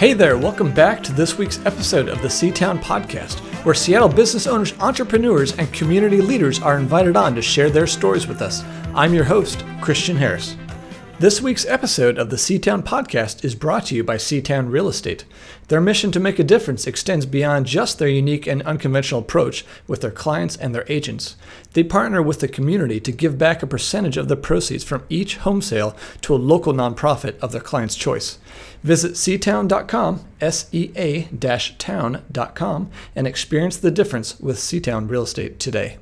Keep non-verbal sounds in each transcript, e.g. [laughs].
Hey there, welcome back to this week's episode of the Seatown Podcast, where Seattle business owners, entrepreneurs, and community leaders are invited on to share their stories with us. I'm your host, Christian Harris. This week's episode of the Seatown Podcast is brought to you by Seatown Real Estate. Their mission to make a difference extends beyond just their unique and unconventional approach with their clients and their agents. They partner with the community to give back a percentage of the proceeds from each home sale to a local nonprofit of their client's choice. Visit seatown.com, S E A town.com, and experience the difference with Seatown Real Estate today.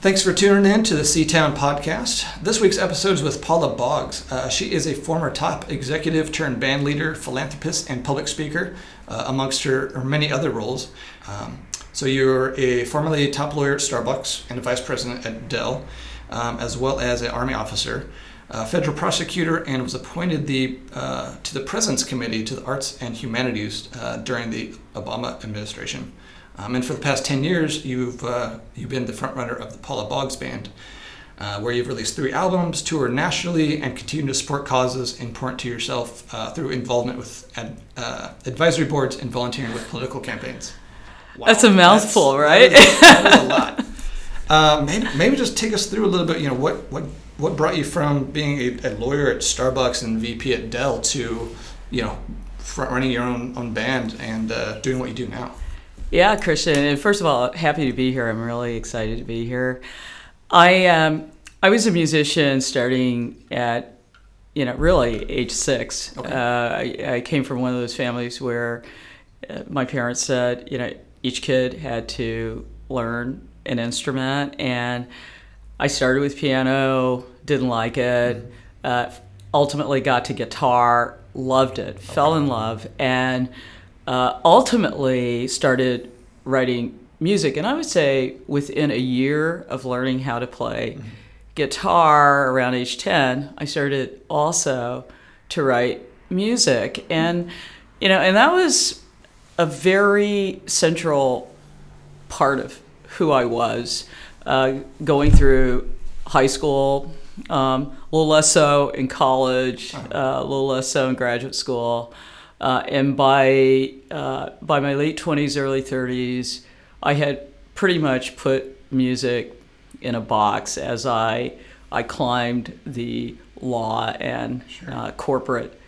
Thanks for tuning in to the Seatown podcast. This week's episode is with Paula Boggs. Uh, she is a former top executive turned band leader, philanthropist, and public speaker, uh, amongst her, her, many other roles. Um, so you're a formerly top lawyer at Starbucks and a vice president at Dell, um, as well as an Army officer, federal prosecutor, and was appointed the, uh, to the President's Committee to the Arts and Humanities uh, during the Obama administration. Um, and for the past 10 years, you've, uh, you've been the frontrunner of the Paula Boggs Band, uh, where you've released three albums, toured nationally, and continue to support causes important to yourself uh, through involvement with ad, uh, advisory boards and volunteering with political campaigns. Wow. That's a mouthful, that's, right? That is, that is a lot. [laughs] Uh, maybe, maybe just take us through a little bit, you know, what, what, what brought you from being a, a lawyer at Starbucks and VP at Dell to, you know, front running your own, own band and uh, doing what you do now? Yeah, Christian. And first of all, happy to be here. I'm really excited to be here. I um, I was a musician starting at you know really age six. Okay. Uh, I, I, came from one of those families where uh, my parents said you know each kid had to learn an instrument, and I started with piano, didn't like it. Mm-hmm. Uh, ultimately, got to guitar, loved it, okay. fell in love, and uh, ultimately started writing music. And I would say within a year of learning how to play mm-hmm. guitar around age 10, I started also to write music. And, you know, and that was a very central part of who I was uh, going through high school, um, a little less so in college, uh, a little less so in graduate school. Uh, and by uh, by my late 20s, early 30s, I had pretty much put music in a box as I I climbed the law and sure. uh, corporate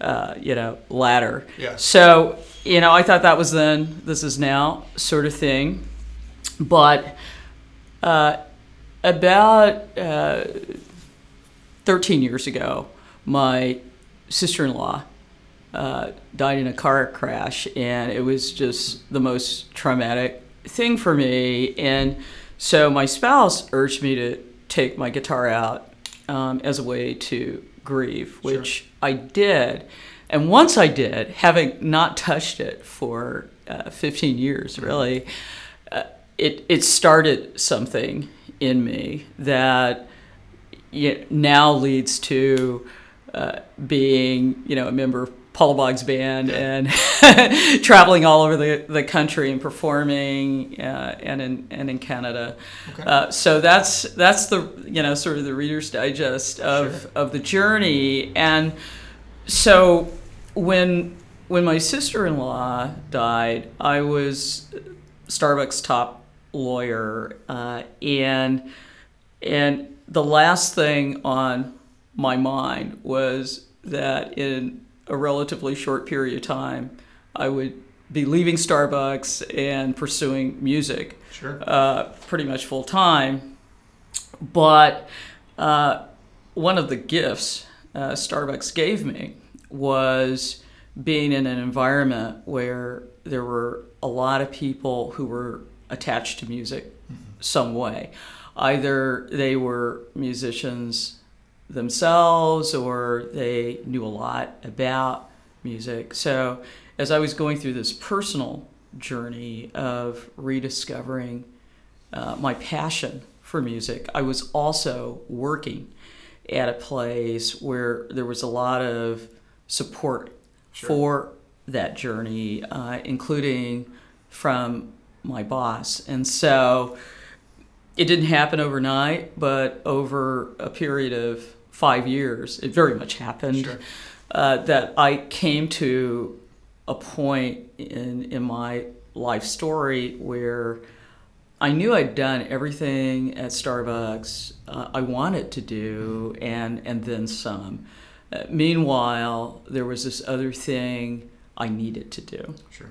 uh, you know ladder. Yeah. So you know I thought that was then, this is now sort of thing, but uh, about uh, 13 years ago, my sister-in-law uh, died in a car crash, and it was just the most traumatic thing for me. And so my spouse urged me to take my guitar out um, as a way to grieve, which sure. I did. And once I did, having not touched it for uh, 15 years, really, uh, it, it started something in me that you know, now leads to uh, being, you know, a member of Paula Boggs band and [laughs] traveling all over the, the country and performing uh, and in and in Canada. Okay. Uh, so that's that's the you know sort of the Reader's Digest of sure. of the journey. And so when when my sister in law died, I was Starbucks top lawyer, uh, and and the last thing on my mind was that in a relatively short period of time, I would be leaving Starbucks and pursuing music sure. uh, pretty much full time. But uh, one of the gifts uh, Starbucks gave me was being in an environment where there were a lot of people who were attached to music mm-hmm. some way. Either they were musicians themselves or they knew a lot about music. So, as I was going through this personal journey of rediscovering uh, my passion for music, I was also working at a place where there was a lot of support sure. for that journey, uh, including from my boss. And so it didn't happen overnight, but over a period of five years, it very much happened. Sure. uh, that I came to a point in in my life story where I knew I'd done everything at Starbucks uh, I wanted to do, and and then some. Uh, meanwhile, there was this other thing I needed to do. Sure.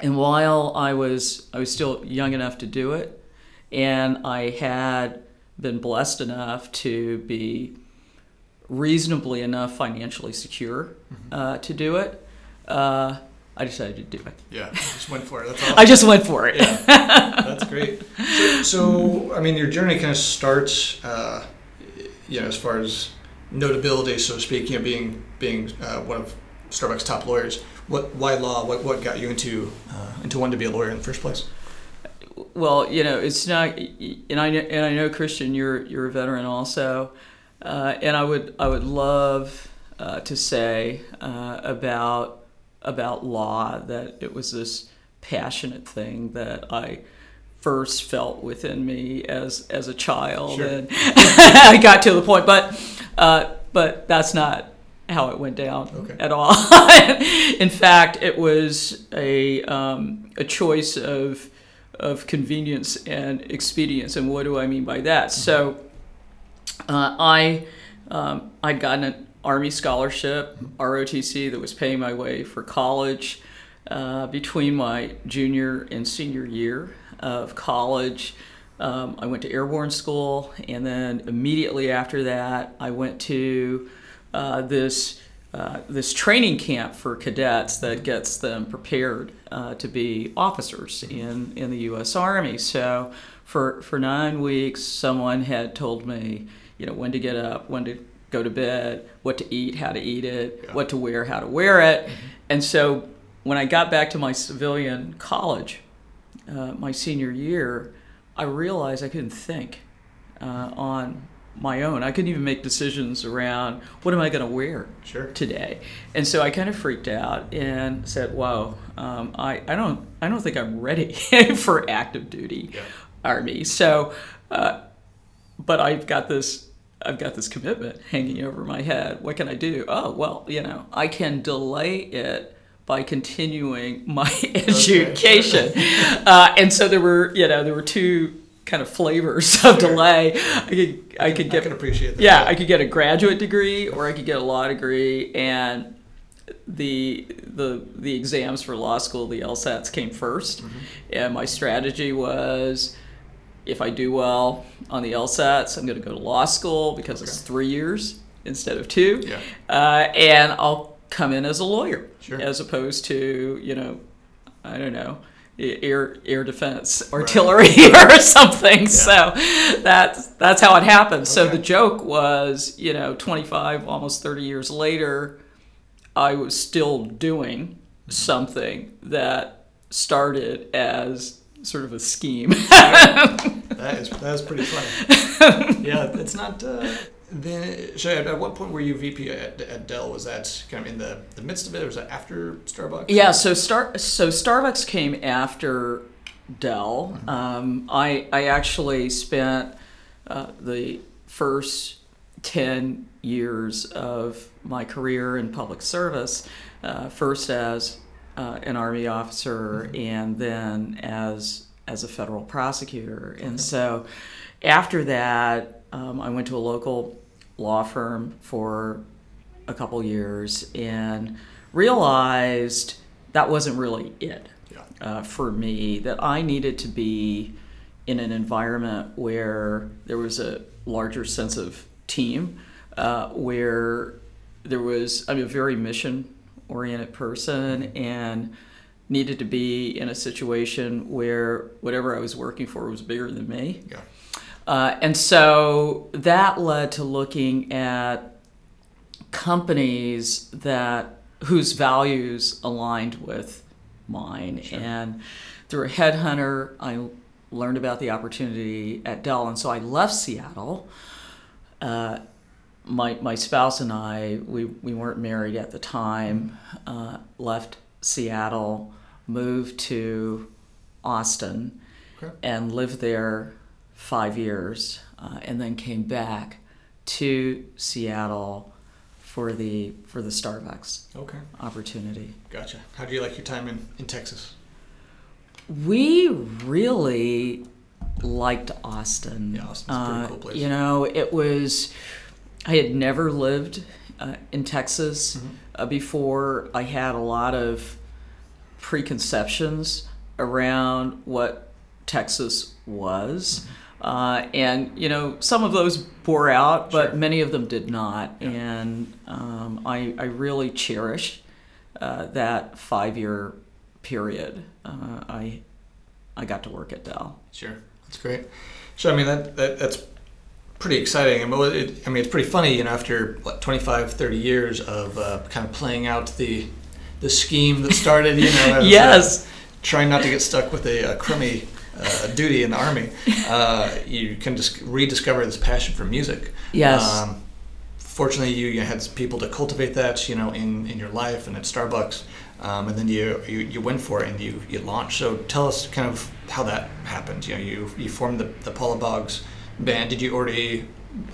And while I was I was still young enough to do it, and I had been blessed enough to be reasonably enough financially secure uh, to do it, uh, I decided to do it. Yeah, just went for it. That's [laughs] all. I just went for it. Yeah, [laughs] that's great. So, so, I mean, your journey kind of starts, uh, you know, as far as notability, so to speak, you know, being being uh, one of Starbucks' top lawyers. What, why law? What, what got you into uh, into wanting to be a lawyer in the first place? Well, you know, it's not, and I know, and I know Christian, you're you're a veteran also, uh, and I would I would love uh, to say uh, about about law that it was this passionate thing that I first felt within me as as a child, Sure. and [laughs] I got to the point, but uh, but that's not how it went down Okay. at all. [laughs] In fact, it was a um, a choice of of convenience and expedience. And what do I mean by that? So, uh, I um, I'd gotten an Army scholarship, ROTC, that was paying my way for college uh, between my junior and senior year of college. Um, I went to airborne school, and then immediately after that, I went to uh, this uh, this training camp for cadets that gets them prepared uh, to be officers in, in the U.S. Army. So for for nine weeks, someone had told me, you know, when to get up, when to go to bed, what to eat, how to eat it, Yeah. what to wear, how to wear it, and so when I got back to my civilian college, uh, my senior year, I realized I couldn't think uh, on my own. I couldn't even make decisions around what am I going to wear Sure. today. And so I kind of freaked out and said, "Whoa, um, I, I don't I don't think I'm ready [laughs] for active duty Yeah. army." So, uh, but I've got this I've got this commitment hanging over my head. What can I do? Oh well, you know, I can delay it by continuing my [laughs] education. [laughs] uh, and so there were you know there were two kind of flavors of delay. I could I could I get can appreciate that. yeah, I could get a graduate degree or I could get a law degree and the the the exams for law school, the LSATs came 1st Mm-hmm. and my strategy was if I do well on the LSATs, I'm going to go to law school because it's three years instead of two, Yeah. uh, and I'll come in as a lawyer Sure. as opposed to you know, I don't know. Air air defense artillery [laughs] or something. So that's that's how it happened. So the joke was, you know, 25 almost 30 years later, I was still doing something that started as sort of a scheme. [laughs] That is that is pretty funny. [laughs] yeah, it's not. Uh, the, so at, at what point were you VP at, at Dell? Was that kind of in the, the midst of it, or was that after Starbucks? Yeah, so Star so Starbucks came after Dell. Um, I I actually spent uh, the first ten years of my career in public service, uh, first as uh, an army officer and then as as a federal prosecutor. And so after that, um, I went to a local law firm for a couple years and realized that wasn't really it Yeah. uh, for me, that I needed to be in an environment where there was a larger sense of team, uh, where there was, I'm a very mission oriented person and needed to be in a situation where whatever I was working for was bigger than me. Yeah. Uh, and so that led to looking at companies that whose values aligned with mine. And through a headhunter, I learned about the opportunity at Dell, and so I left Seattle. Uh, my my spouse and I we, we weren't married at the time. Uh, left Seattle, moved to Austin, Okay. and lived there five years, uh, and then came back to Seattle for the for the Starbucks Okay. opportunity. Gotcha. How do you like your time in, in Texas? We really liked Austin. Yeah, Austin's a pretty Uh, cool place. You know, it was. I had never lived uh, in Texas Mm-hmm. uh, before. I had a lot of preconceptions around what Texas was. Uh, and you know some of those bore out, but Sure. many of them did not. Yeah. And um, I, I really cherish uh, that five-year period. Uh, I I got to work at Dell. Sure, that's great. So I mean that, that that's pretty exciting. I mean, well, it, I mean it's pretty funny, you know, after what 25, 30 years of uh, kind of playing out the the scheme that started, you know, [laughs] as, uh, Yes. trying not to get stuck with a, a crummy uh, duty in the army. Uh, you can just rediscover this passion for music. Yes. Um, fortunately, you, you had people to cultivate that, you know, in, in your life and at Starbucks, um, and then you, you you went for it and you you launched. So tell us kind of how that happened. You know, you you formed the the Paula Boggs band. Did you already?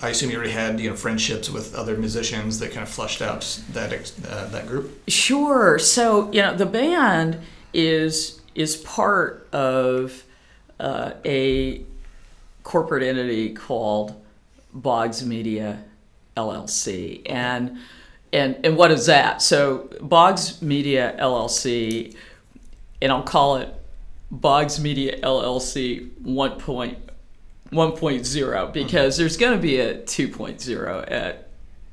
I assume you already had you know friendships with other musicians that kind of fleshed out that uh, that group. Sure. So you know the band is is part of uh, a corporate entity called Boggs Media LLC, and and and what is that? So Boggs Media LLC, and I'll call it Boggs Media LLC 1.1.0 because there's going to be a 2.0 at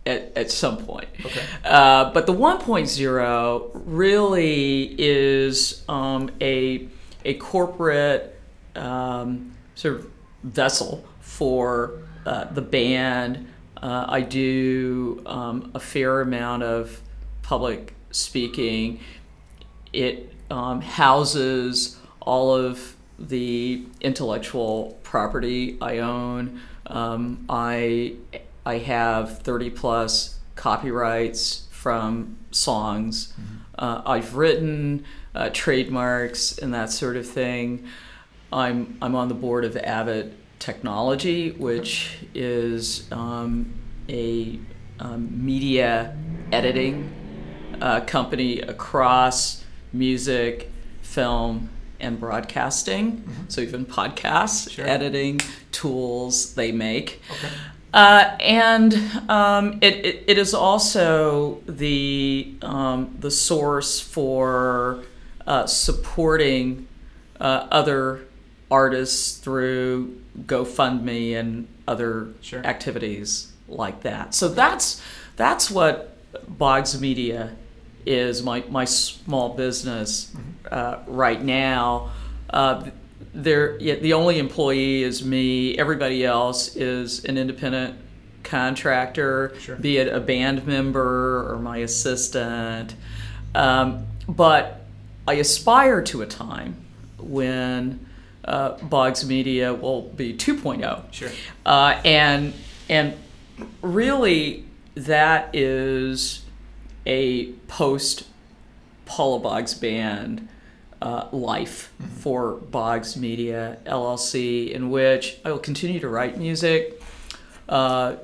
at, at some point. Okay. Uh, but the 1.0 really is um, a, a corporate um, sort of vessel for uh, the band. Uh, I do um, a fair amount of public speaking. It um, houses all of the intellectual property I own. Um, I I have 30 plus copyrights from songs uh, I've written, uh, trademarks, and that sort of thing. I'm I'm on the board of Avid Technology, which is um, a um, media editing uh, company across music, film, and broadcasting. So even podcasts, Sure. editing tools they make. Okay. Uh, and um, it, it, it is also the um, the source for uh, supporting uh, other artists through GoFundMe and other Sure. activities like that. So that's that's what Boggs Media is my my small business uh, right now. Uh, there, yeah, the only employee is me. Everybody else is an independent contractor, Sure. be it a band member or my assistant. Um, but I aspire to a time when uh, Boggs Media will be 2.0. Sure. Uh, and and really, that is a post Paula Boggs band uh, life for Boggs Media LLC, in which I will continue to write music. Uh,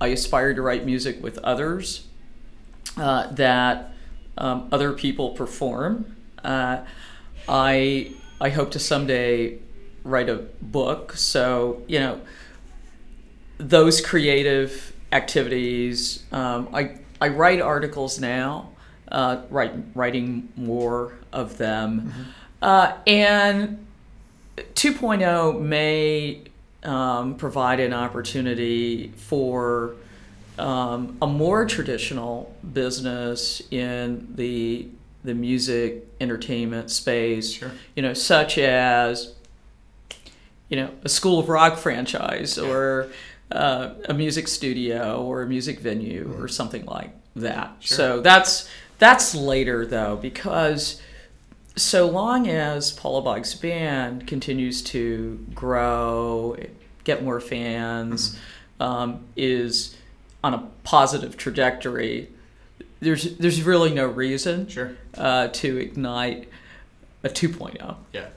I aspire to write music with others uh, that um, other people perform. Uh, I I hope to someday write a book. So you know those creative activities. Um, I I write articles now. Uh, write, writing more of them, uh, and 2.0 may um, provide an opportunity for um, a more traditional business in the the music entertainment space. Sure. You know, such as you know a School of Rock franchise or uh, a music studio or a music venue or something like that. Sure. So that's that's later though because so long as Paula Boggs Band continues to grow, get more fans, um, is on a positive trajectory, there's there's really no reason Sure. uh, to ignite a 2.0. Yeah.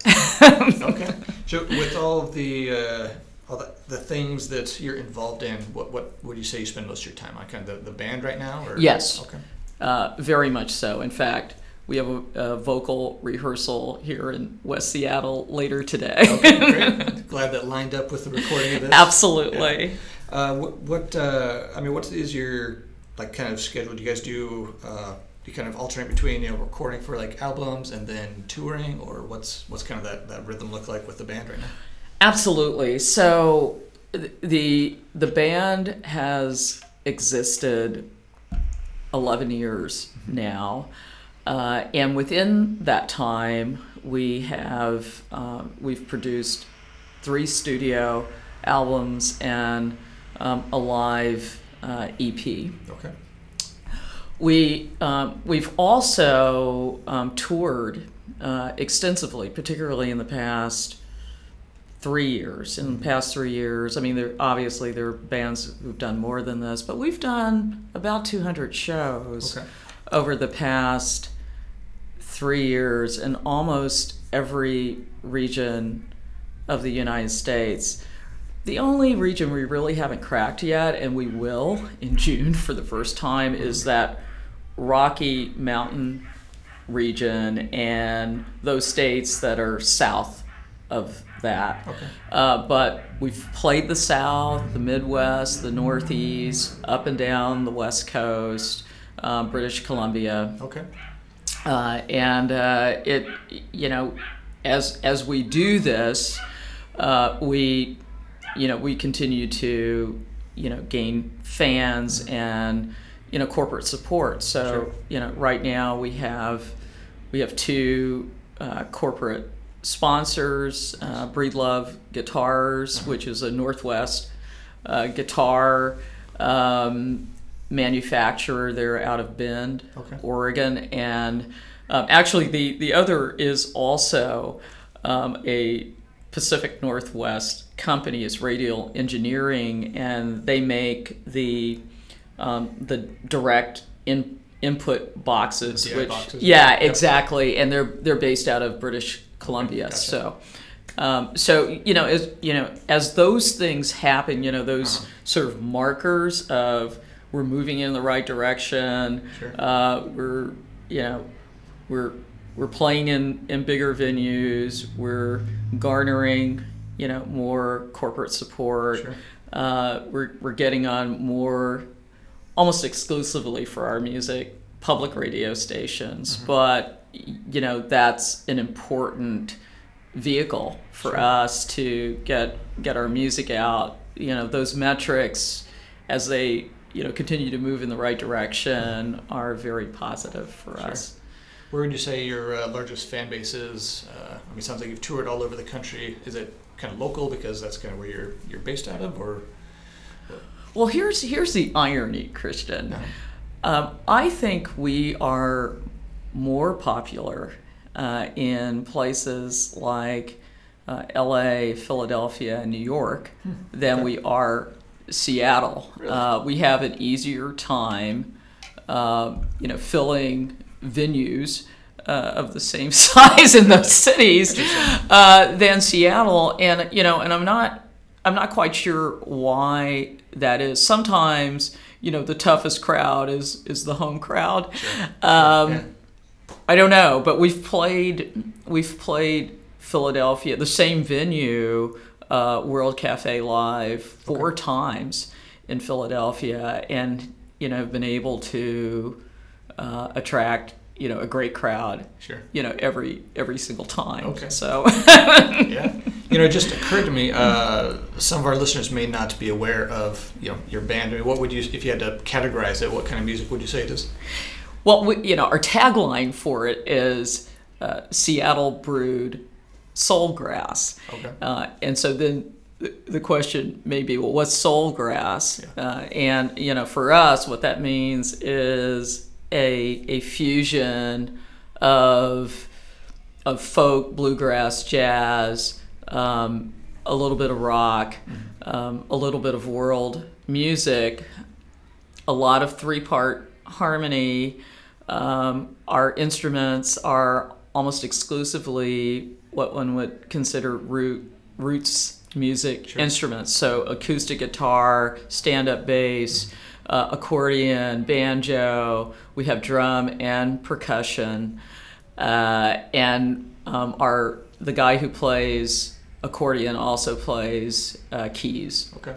[laughs] okay. So with all of the uh, all the, the things that you're involved in, what what would you say you spend most of your time on? Kind of the, the band right now? Or? Yes. Okay. Uh, very much so. In fact, we have a, a vocal rehearsal here in West Seattle later today. Okay, great. [laughs] Glad that lined up with the recording of this. Absolutely. Yeah. Uh, what, what uh, I mean, what is your like kind of schedule? Do you guys do? Uh, do you kind of alternate between you know recording for like albums and then touring, or what's what's kind of that, that rhythm look like with the band right now? Absolutely. So the the band has existed 11 years now. Uh, and within that time, we have uh, we've produced three studio albums and um, a live uh, EP. Okay. We um, we've also um, toured uh, extensively, particularly in the past three years. In the past three years, I mean, there obviously there are bands who've done more than this, but we've done about 200 shows Okay. over the past three years in almost every region of the United States. The only region we really haven't cracked yet, and we will in June for the first time, is that Rocky Mountain region and those states that are south of that. Okay. Uh, but we've played the South, the Midwest, the Northeast, up and down the West Coast, uh, British Columbia. Okay. Uh, and uh, it, you know, as as we do this, uh, we, you know, we continue to, you know, gain fans and, you know, corporate support. So Sure. you know, right now we have, we have two uh, corporate sponsors, uh, Breedlove Guitars, which is a Northwest uh, guitar um, manufacturer. They're out of Bend, Okay. Oregon, and um, actually the the other is also um, a Pacific Northwest company. It's Radial Engineering, and they make the um, the direct in, input boxes, which boxes. yeah, exactly, and they're they're based out of British Columbia. gotcha. So. Um, so you know, as you know, as those things happen, you know, those Uh-huh. sort of markers of we're moving in the right direction. Sure. Uh, we're you know, we're we're playing in in bigger venues. We're garnering you know more corporate support. Sure. Uh, we're we're getting on more, almost exclusively for our music, public radio stations. Mm-hmm. But you know that's an important vehicle for Sure. us to get get our music out. You know those metrics as they you know continue to move in the right direction are very positive for Sure. us. Where would you say your uh, largest fan base is? Uh, I mean, it sounds like you've toured all over the country. Is it kind of local because that's kind of where you're you're based out of, or Well, here's here's the irony, Christian. No. Um, I think we are more popular uh, in places like uh, L.A., Philadelphia, and New York than we are Seattle. Really? Uh, we have an easier time, um, you know, filling venues. Uh, of the same [laughs] size in those cities uh, than Seattle, and you know, and I'm not I'm not quite sure why that is. Sometimes, you know, the toughest crowd is is the home crowd. Um, Yeah. I don't know, but we've played we've played Philadelphia, the same venue, uh, World Cafe Live, four times in Philadelphia, and you know have been able to uh, attract you know a great crowd. Sure. You know every every single time. Okay. So yeah. You know, it just occurred to me. Uh, some of our listeners may not be aware of you know your band. I mean, what would you, if you had to categorize it, what kind of music would you say it is? Well, we, you know, our tagline for it is uh, Seattle brewed soul grass. Okay. Uh, and so then the, question may be, well, what's soul grass? Yeah. Uh, and, you know, for us, what that means is a, a fusion of, of folk, bluegrass, jazz, um, a little bit of rock, um, a little bit of world music, a lot of three part harmony. Um, our instruments are almost exclusively what one would consider root roots music sure. instruments. So acoustic guitar, stand-up bass, uh, accordion, banjo. We have drum and percussion, uh, and um, our the guy who plays accordion also plays uh, keys. Okay,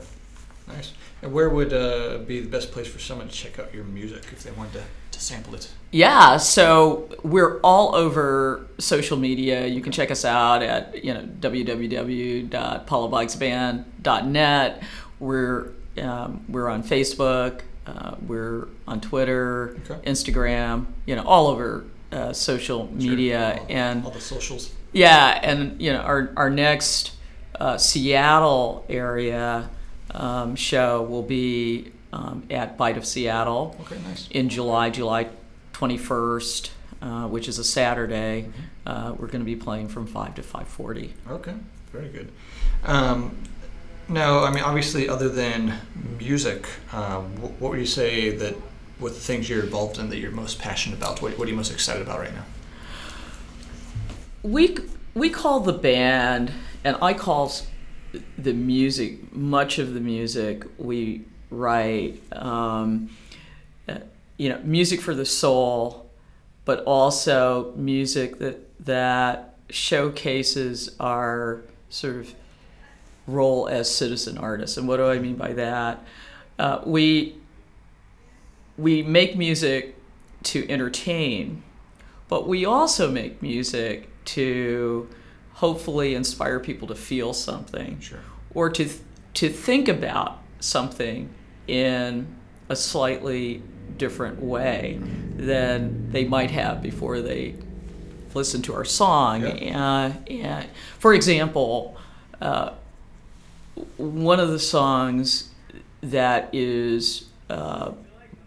nice. And where would uh, be the best place for someone to check out your music if they wanted to, to sample it? Yeah, so we're all over social media. You can check us out at you know www.paulaboggsband.net. We're um, we're on Facebook. Uh, we're on Twitter, okay. Instagram. You know, all over uh, social media sure. all, and all the socials. Yeah, and you know our our next uh, Seattle area um, show will be um, at Bite of Seattle okay, nice. in July, July 21st, uh, which is a Saturday. Mm-hmm. Uh, we're going to be playing from 5 to 5:40. Okay, very good. Um, now, I mean, obviously, other than music, uh, what would you say that with the things you're involved in that you're most passionate about? What, what are you most excited about right now? We we call the band, and I call the music, much of the music we write, um, you know, music for the soul, but also music that that showcases our sort of role as citizen artists. And what do I mean by that? Uh, we we make music to entertain, but we also make music to hopefully inspire people to feel something sure. or to to think about something in a slightly different way than they might have before they listen to our song. Yeah. Uh, for example, uh, one of the songs that is uh,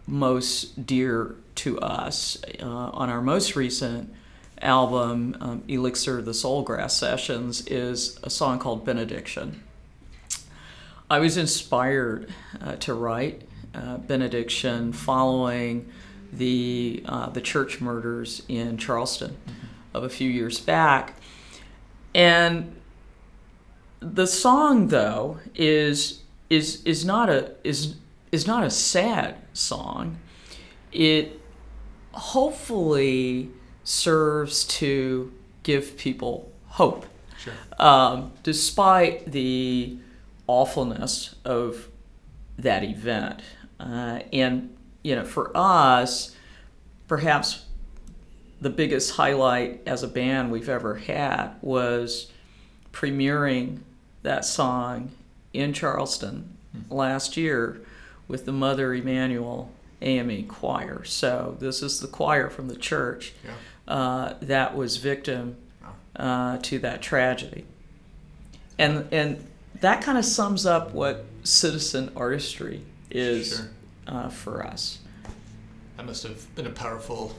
most dear to us uh, on our most recent album, um, Elixir of the Soulgrass Sessions, is a song called Benediction. I was inspired uh, to write uh, Benediction following the, uh, the church murders in Charleston mm-hmm. of a few years back. And the song, though, is, is, is, not, a, is, is not a sad song. It hopefully serves to give people hope. Sure. Um, despite the awfulness of that event. Uh, and, you know, for us, perhaps the biggest highlight as a band we've ever had was premiering that song in Charleston mm-hmm. last year with the Mother Emanuel AME choir. So this is the choir from the church. Yeah uh, that was victim uh, to that tragedy. And, and that kind of sums up what citizen artistry is sure. uh, for us. That must have been a powerful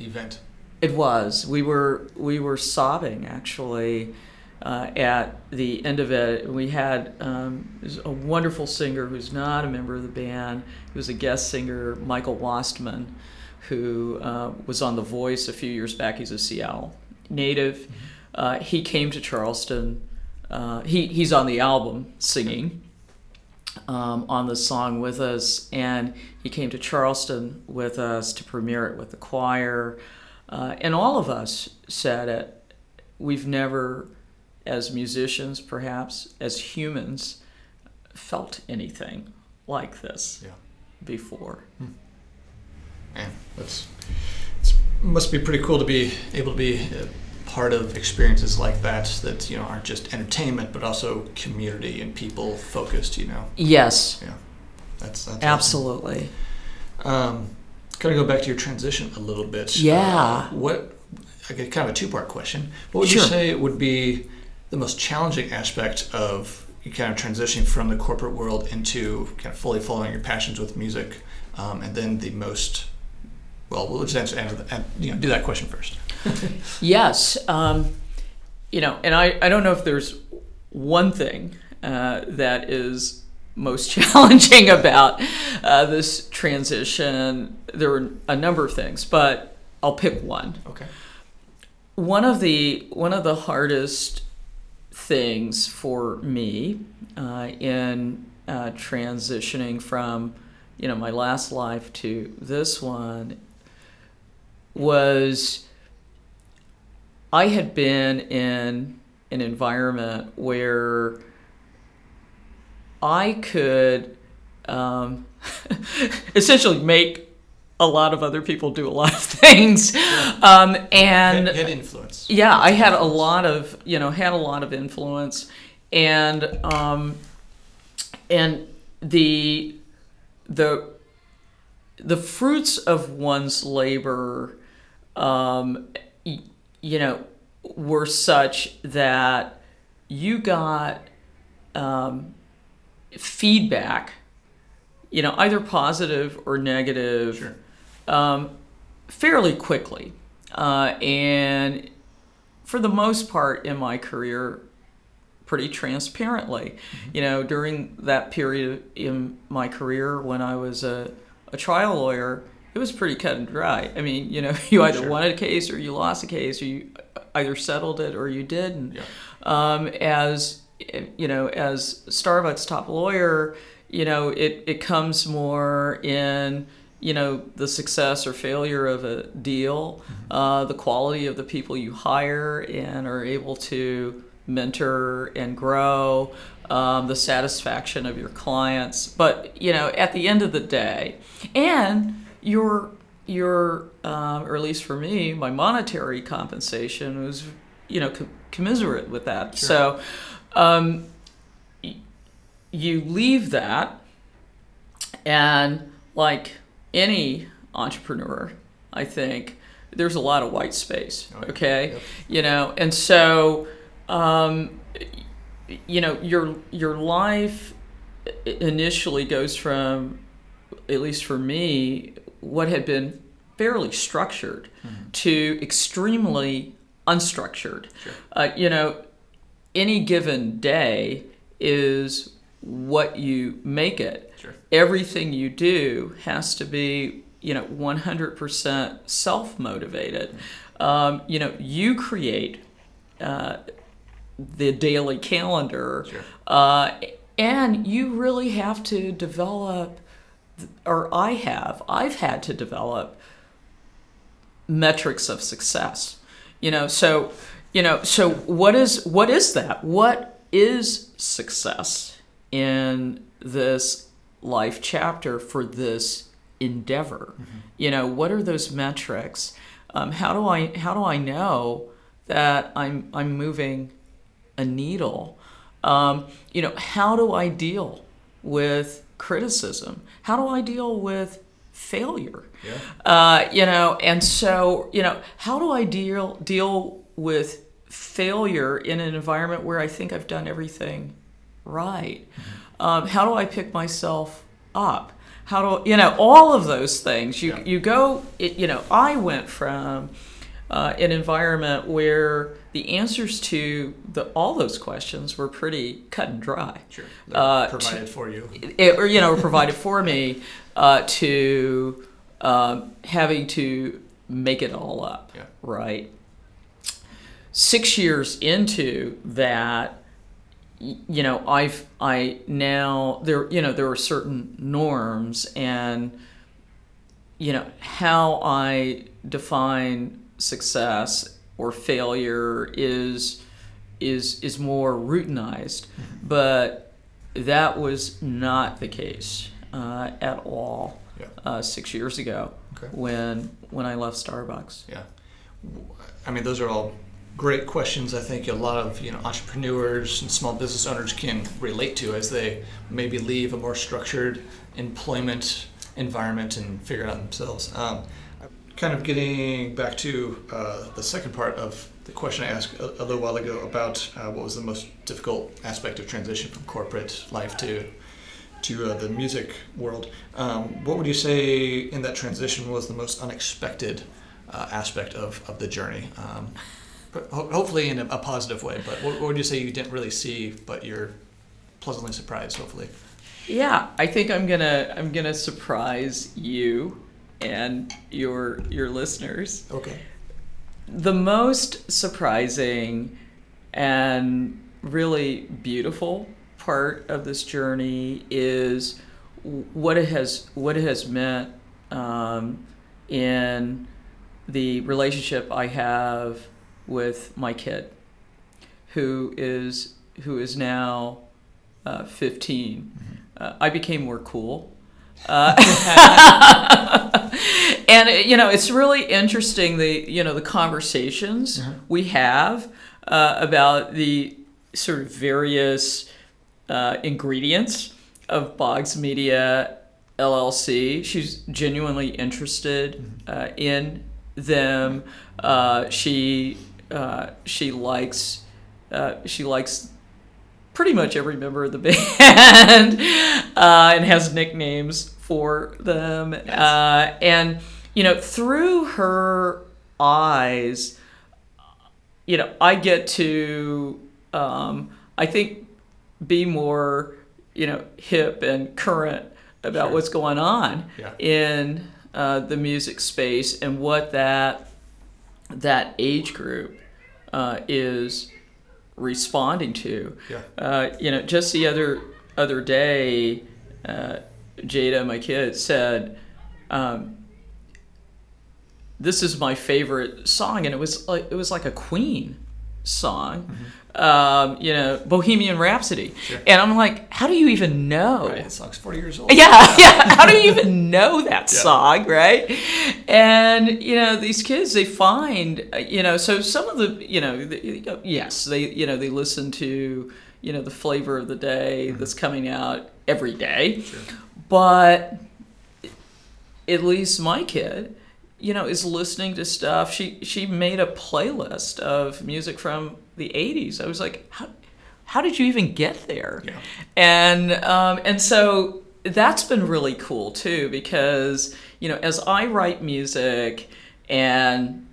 event. It was. We were we were sobbing actually uh, at the end of it. We had um, a wonderful singer who's not a member of the band. He was a guest singer, Michael Wastman, who uh, was on The Voice a few years back. He's a Seattle native. Mm-hmm. Uh, he came to Charleston. Uh, he, he's on the album singing um, on the song with us, and he came to Charleston with us to premiere it with the choir. Uh, and all of us said it. We've never, as musicians, perhaps as humans, felt anything like this yeah. before. Hmm man, that's it must be pretty cool to be able to be part of experiences like that that you know aren't just entertainment but also community and people focused. You know. Yes. Yeah. That's, that's absolutely. Awesome. Um, kind of go back to your transition a little bit. Yeah. Uh, what? I get kind of a two part question. What would sure. you say would be the most challenging aspect of kind of transitioning from the corporate world into kind of fully following your passions with music, um, and then the most well, we'll just answer, answer you know, do that question first. [laughs] yes. Um, you know, and I, I don't know if there's one thing uh, that is most [laughs] challenging about uh, this transition. There are a number of things, but I'll pick one. Okay. One of the one of the hardest things for me uh, in uh, transitioning from you know my last life to this one was I had been in an environment where I could um, [laughs] essentially make a lot of other people do a lot of [laughs] things, um, and Had, had influence. yeah, I had a lot of you know had a lot of influence, and um, and the the the fruits of one's labor, um, you know, were such that you got um, feedback, you know, either positive or negative, Sure. um, fairly quickly. Uh, and for the most part in my career, pretty transparently. You know, during that period in my career when I was a, a trial lawyer, it was pretty cut and dry. I mean, you know, [laughs] you either Sure. won a case or you lost a case, or you either settled it or you didn't. Yeah. Um, as you know, as Starbucks top lawyer, you know, it, it comes more in you know the success or failure of a deal, uh, the quality of the people you hire and are able to mentor and grow, um, the satisfaction of your clients. But you know, at the end of the day, and your your um, or at least for me, my monetary compensation was you know co- commiserate with that. Sure. So um, y- you leave that, and like any entrepreneur, I think there's a lot of white space. Oh. Okay, Yep. you know, and so um, you know your your life initially goes from, at least for me, what had been fairly structured to extremely unstructured. Sure. Uh, you know, any given day is what you make it. Sure. Everything you do has to be, you know, 100% self motivated. Um, you know, you create uh, the daily calendar, Sure. uh, and you really have to develop, or I have, I've had to develop metrics of success. You know so you know so what is what is that? What is success in this life chapter for this endeavor? You know what are those metrics? Um, how do i how do i know that i'm i'm moving a needle? Um, you know how do i deal with criticism how do i deal with failure Yeah. uh, you know, and so you know, how do I deal deal with failure in an environment where I think I've done everything right? Um, how do I pick myself up? How do you know all of those things? You Yeah. you go. It, you know, I went from uh, an environment where the answers to the all those questions were pretty cut and dry Sure. Uh, provided for you. it, or you know provided for me uh, to um, having to make it all up Yeah. right six years into that you know i've i now there you know there are certain norms and you know how i define success or failure is is is more routinized but that was not the case uh, at all Yeah. uh, six years ago Okay. when when I left Starbucks. Yeah. I mean, those are all great questions. I think a lot of you know entrepreneurs and small business owners can relate to as they maybe leave a more structured employment environment and figure it out themselves. Um, kind of getting back to uh, the second part of the question I asked a, a little while ago about uh, what was the most difficult aspect of transition from corporate life to to uh, the music world. Um, what would you say in that transition was the most unexpected uh, aspect of, of the journey? Um, ho- hopefully in a, a positive way. But what, what would you say you didn't really see, but you're pleasantly surprised? Hopefully. Yeah, I think I'm gonna I'm gonna surprise you and your your listeners. Okay. The most surprising and really beautiful part of this journey is what it has what it has meant um, in the relationship I have with my kid, who is who is now uh, 15. Uh, I became more cool. Uh, [laughs] [laughs] and you know it's really interesting the you know the conversations we have uh, about the sort of various uh, ingredients of Boggs Media LLC. She's genuinely interested uh, in them. Uh, she uh, she likes uh, she likes pretty much every member of the [laughs] band uh, and has nicknames for them. Uh, and you know, through her eyes, you know, I get to um, I think be more you know hip and current about Sure. what's going on Yeah. in uh, the music space and what that that age group uh, is responding to. Yeah. Uh, you know, just the other other day, uh, Jada, my kid, said, um, "This is my favorite song," and it was like it was like a Queen song. Um, you know, Bohemian Rhapsody, Mm-hmm. Sure. and I'm like, how do you even know? Right, the song's 40 years old. Yeah, [laughs] yeah. [laughs] How do you even know that Yeah. song, right? And you know, these kids, they find, uh, you know, so some of the, you know, the, yes, they, you know, they listen to, you know, the flavor of the day that's coming out every day, Sure. but at least my kid, you know, is listening to stuff. She she made a playlist of music from the '80s. I was like, how how did you even get there? Yeah. And um, and so that's been really cool too because you know as I write music and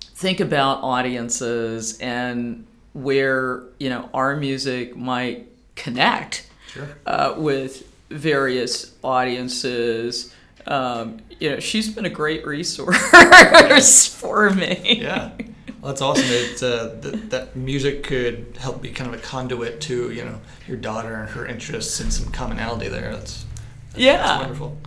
think about audiences and where you know our music might connect Sure. uh, with various audiences. Um, you know, she's been a great resource [laughs] for me. Yeah. Well, that's awesome. It, uh, th- that music could help be kind of a conduit to, you know, your daughter and her interests and some commonality there. That's, that's Yeah. That's wonderful.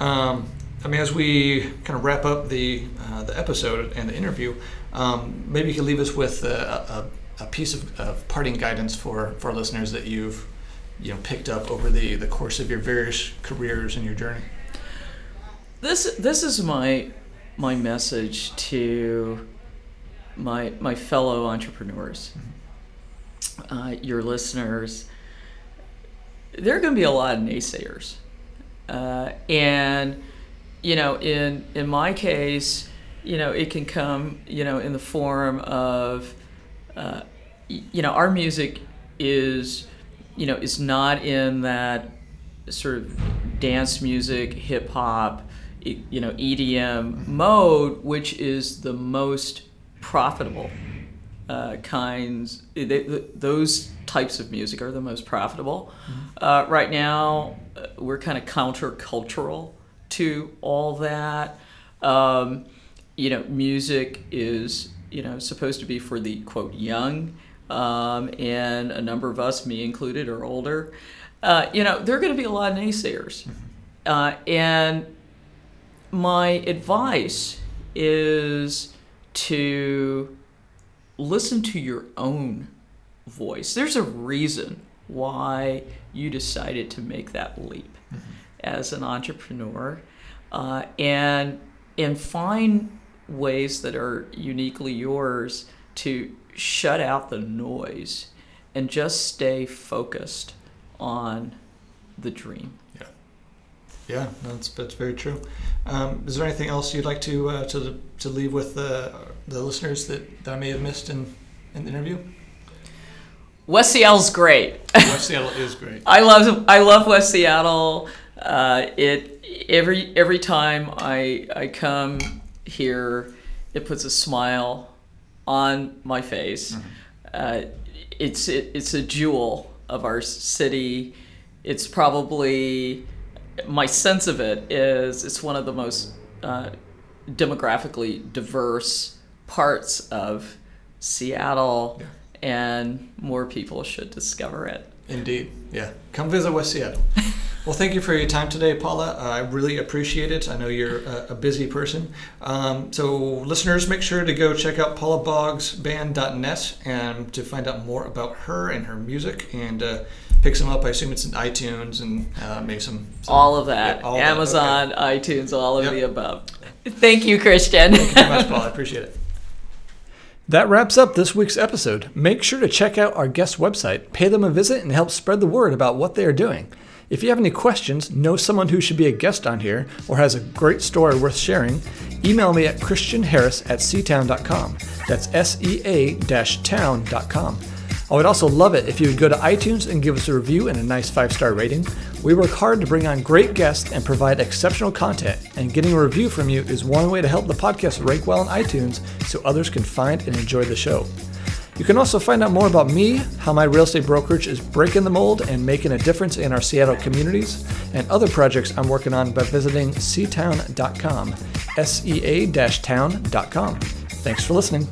Um, I mean, as we kind of wrap up the uh, the episode and the interview, um, maybe you could leave us with a, a, a piece of, of parting guidance for, for listeners that you've you know picked up over the, the course of your various careers and your journey. This this is my my message to my my fellow entrepreneurs, uh, your listeners. There are going to be a lot of naysayers, uh, and you know, in in my case, you know, it can come, you know, in the form of, uh, you know, our music is, you know, is not in that sort of dance music, hip hop, you know, EDM mode, which is the most profitable uh, kinds. They, th those types of music are the most profitable. Uh, right now, uh, we're kind of countercultural to all that. Um, you know, music is you know supposed to be for the quote young, um, and a number of us, me included, are older. Uh, you know, there are going to be a lot of naysayers, uh, and my advice is to listen to your own voice. There's a reason why you decided to make that leap as an entrepreneur, uh, and and find ways that are uniquely yours to shut out the noise and just stay focused on the dream. Yeah, yeah, that's that's very true. Um, is there anything else you'd like to uh, to to leave with the the listeners that, that I may have missed in in the interview? West Seattle's great. West Seattle is [laughs] great. I love I love West Seattle. Uh, it every every time I I come here, it puts a smile on my face. Uh, it's it, it's a jewel of our city. It's probably my sense of it is it's one of the most uh, demographically diverse parts of Seattle. Yeah. and more people should discover it. Indeed. Yeah. Come visit West Seattle. [laughs] well, thank you for your time today, Paula. Uh, I really appreciate it. I know you're a, a busy person. Um, so, listeners, make sure to go check out paulaboggsband.net and to find out more about her and her music and uh, pick some up. I assume it's in iTunes and uh, maybe some, some, All of that. Yeah, all of that. Amazon, Okay. iTunes, all of Yep. the above. Thank you, Christian. Thank you very much, [laughs] Paula. I appreciate it. That wraps up this week's episode. Make sure to check out our guest website, pay them a visit, and help spread the word about what they are doing. If you have any questions, know someone who should be a guest on here, or has a great story worth sharing, email me at christianharris at seatown.com. That's S E A town.com. I would also love it if you would go to iTunes and give us a review and a nice five star rating. We work hard to bring on great guests and provide exceptional content, and getting a review from you is one way to help the podcast rank well in iTunes so others can find and enjoy the show. You can also find out more about me, how my real estate brokerage is breaking the mold and making a difference in our Seattle communities, and other projects I'm working on by visiting seatown.com, S E A town.com. Thanks for listening.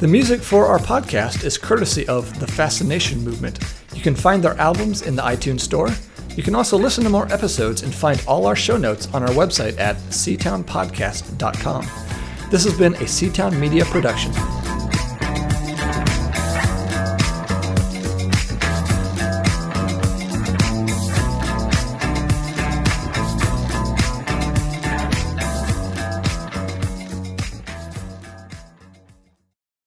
The music for our podcast is courtesy of The Fascination Movement. You can find their albums in the iTunes Store. You can also listen to more episodes and find all our show notes on our website at seatownpodcast.com. This has been a Seatown Media production.